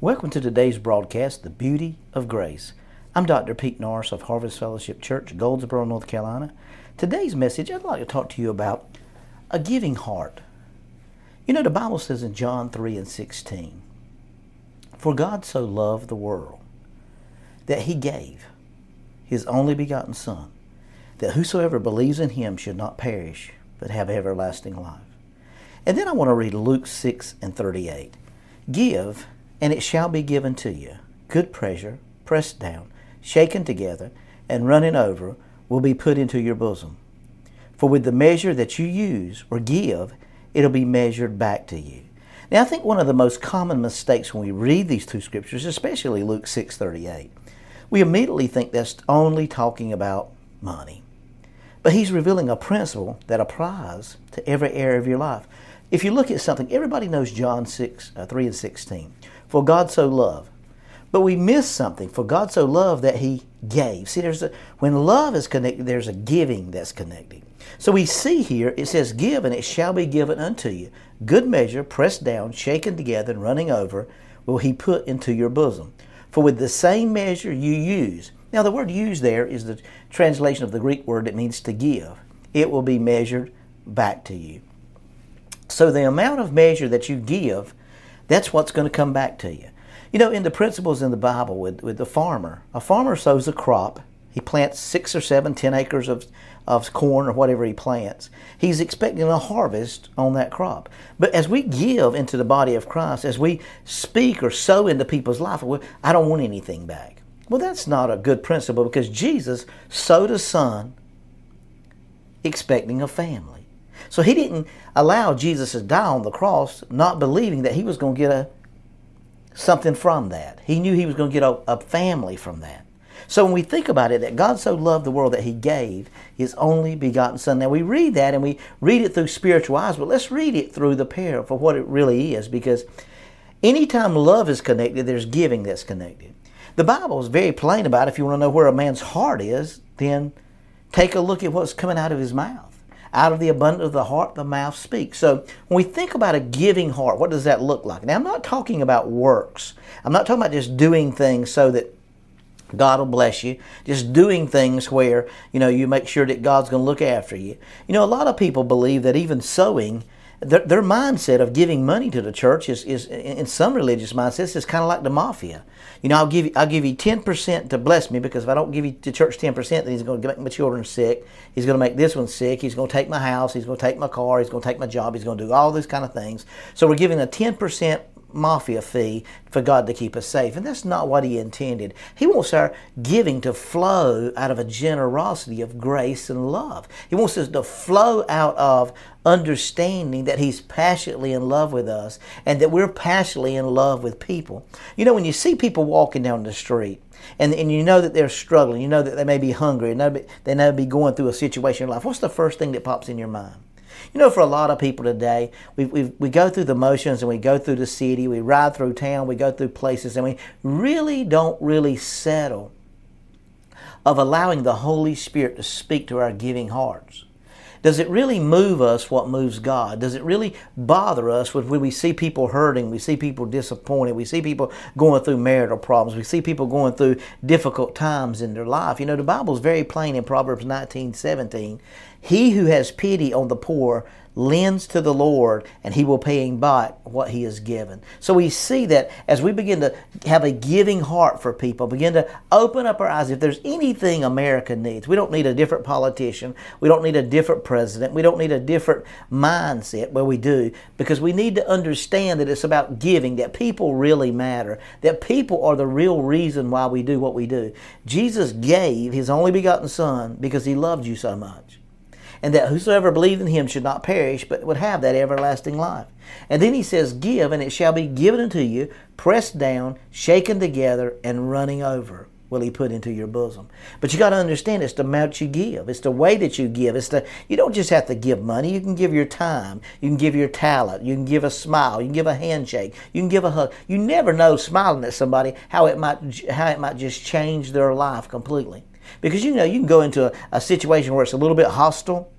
Welcome to today's broadcast, The Beauty of Grace. I'm Dr. Pete Norris of Harvest Fellowship Church, Goldsboro, North Carolina. Today's message, I'd like to talk to you about a giving heart. You know, the Bible says in John 3 and 16, For God so loved the world that he gave his only begotten Son, that whosoever believes in him should not perish, but have everlasting life. And then I want to read Luke 6 and 38. Give and it shall be given to you. Good pressure, pressed down, shaken together, and running over, will be put into your bosom. For with the measure that you use or give, it'll be measured back to you. Now, I think one of the most common mistakes when we read these two scriptures, especially Luke 6:38, we immediately think that's only talking about money. But he's revealing a principle that applies to every area of your life. If you look at something, everybody knows John 6, uh, 3 and 16 for God so loved. But we miss something. For God so loved that He gave. See, there's a, when love is connected, there's a giving that's connected. So we see here it says, "Give, and it shall be given unto you. Good measure, pressed down, shaken together, and running over, will He put into your bosom. For with the same measure you use." Now, the word "use" there is the translation of the Greek word that means to give. It will be measured back to you. So the amount of measure that you give that's what's going to come back to you. You know, in the principles in the Bible with, with the farmer, a farmer sows a crop. He plants six or seven, ten acres of, of corn or whatever he plants. He's expecting a harvest on that crop. But as we give into the body of Christ, as we speak or sow into people's life, I don't want anything back. Well, that's not a good principle because Jesus sowed a son expecting a family. So he didn't allow Jesus to die on the cross, not believing that he was going to get a something from that. He knew he was going to get a, a family from that. So when we think about it, that God so loved the world that He gave His only begotten Son. Now we read that and we read it through spiritual eyes, but let's read it through the pair for what it really is, because anytime love is connected, there's giving that's connected. The Bible is very plain about it. if you want to know where a man's heart is, then take a look at what's coming out of his mouth. Out of the abundance of the heart, the mouth speaks. So when we think about a giving heart, what does that look like? Now, I'm not talking about works. I'm not talking about just doing things so that God will bless you. Just doing things where, you know, you make sure that God's going to look after you. You know, a lot of people believe that even sowing their, their mindset of giving money to the church is, is in some religious mindsets is kind of like the mafia. You know, I'll give you, I'll give you ten percent to bless me because if I don't give you the church ten percent, then he's going to make my children sick. He's going to make this one sick. He's going to take my house. He's going to take my car. He's going to take my job. He's going to do all these kind of things. So we're giving a ten percent mafia fee for God to keep us safe. And that's not what He intended. He wants our giving to flow out of a generosity of grace and love. He wants us to flow out of understanding that He's passionately in love with us and that we're passionately in love with people. You know, when you see people walking down the street, and, and you know that they're struggling, you know that they may be hungry, and they may be going through a situation in life, what's the first thing that pops in your mind? You know, for a lot of people today, we, we, we go through the motions and we go through the city, we ride through town, we go through places, and we really don't really settle of allowing the Holy Spirit to speak to our giving hearts. Does it really move us what moves God? Does it really bother us when we see people hurting, we see people disappointed, we see people going through marital problems, we see people going through difficult times in their life? You know, the Bible is very plain in Proverbs 19 17. He who has pity on the poor lends to the Lord, and He will pay him back what He has given. So we see that as we begin to have a giving heart for people, begin to open up our eyes. If there's anything America needs, we don't need a different politician, we don't need a different president, we don't need a different mindset. Well, we do, because we need to understand that it's about giving, that people really matter, that people are the real reason why we do what we do. Jesus gave His only begotten Son because He loved you so much and that whosoever believed in him should not perish, but would have that everlasting life. And then he says, Give, and it shall be given unto you, pressed down, shaken together, and running over will he put into your bosom. But you got to understand it's the amount you give. It's the way that you give. It's the you don't just have to give money. You can give your time. You can give your talent. You can give a smile. You can give a handshake. You can give a hug. You never know smiling at somebody how it might how it might just change their life completely. Because you know, you can go into a, a situation where it's a little bit hostile,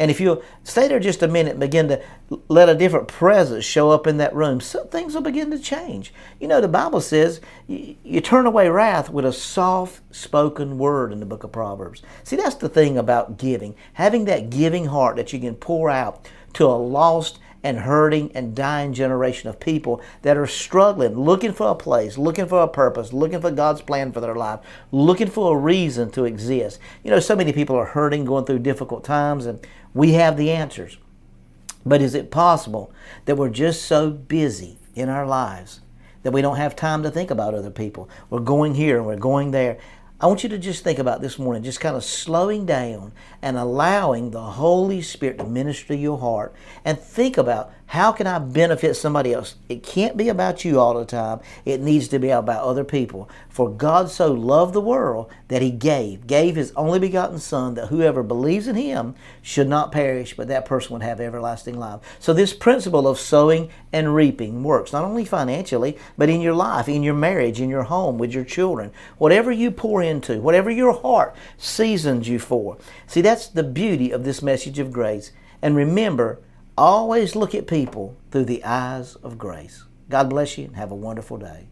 And if you stay there just a minute and begin to let a different presence show up in that room, so things will begin to change. You know, the Bible says you, you turn away wrath with a soft spoken word in the book of Proverbs. See, that's the thing about giving. Having that giving heart that you can pour out to a lost and hurting and dying generation of people that are struggling, looking for a place, looking for a purpose, looking for God's plan for their life, looking for a reason to exist. You know, so many people are hurting, going through difficult times, and we have the answers. But is it possible that we're just so busy in our lives that we don't have time to think about other people? We're going here and we're going there. I want you to just think about this morning, just kind of slowing down and allowing the Holy Spirit to minister to your heart and think about how can I benefit somebody else? It can't be about you all the time. It needs to be about other people. For God so loved the world that he gave, gave his only begotten Son, that whoever believes in him should not perish, but that person would have everlasting life. So this principle of sowing and reaping works, not only financially, but in your life, in your marriage, in your home, with your children. Whatever you pour into, whatever your heart seasons you for. See, that's the beauty of this message of grace. And remember, Always look at people through the eyes of grace. God bless you and have a wonderful day.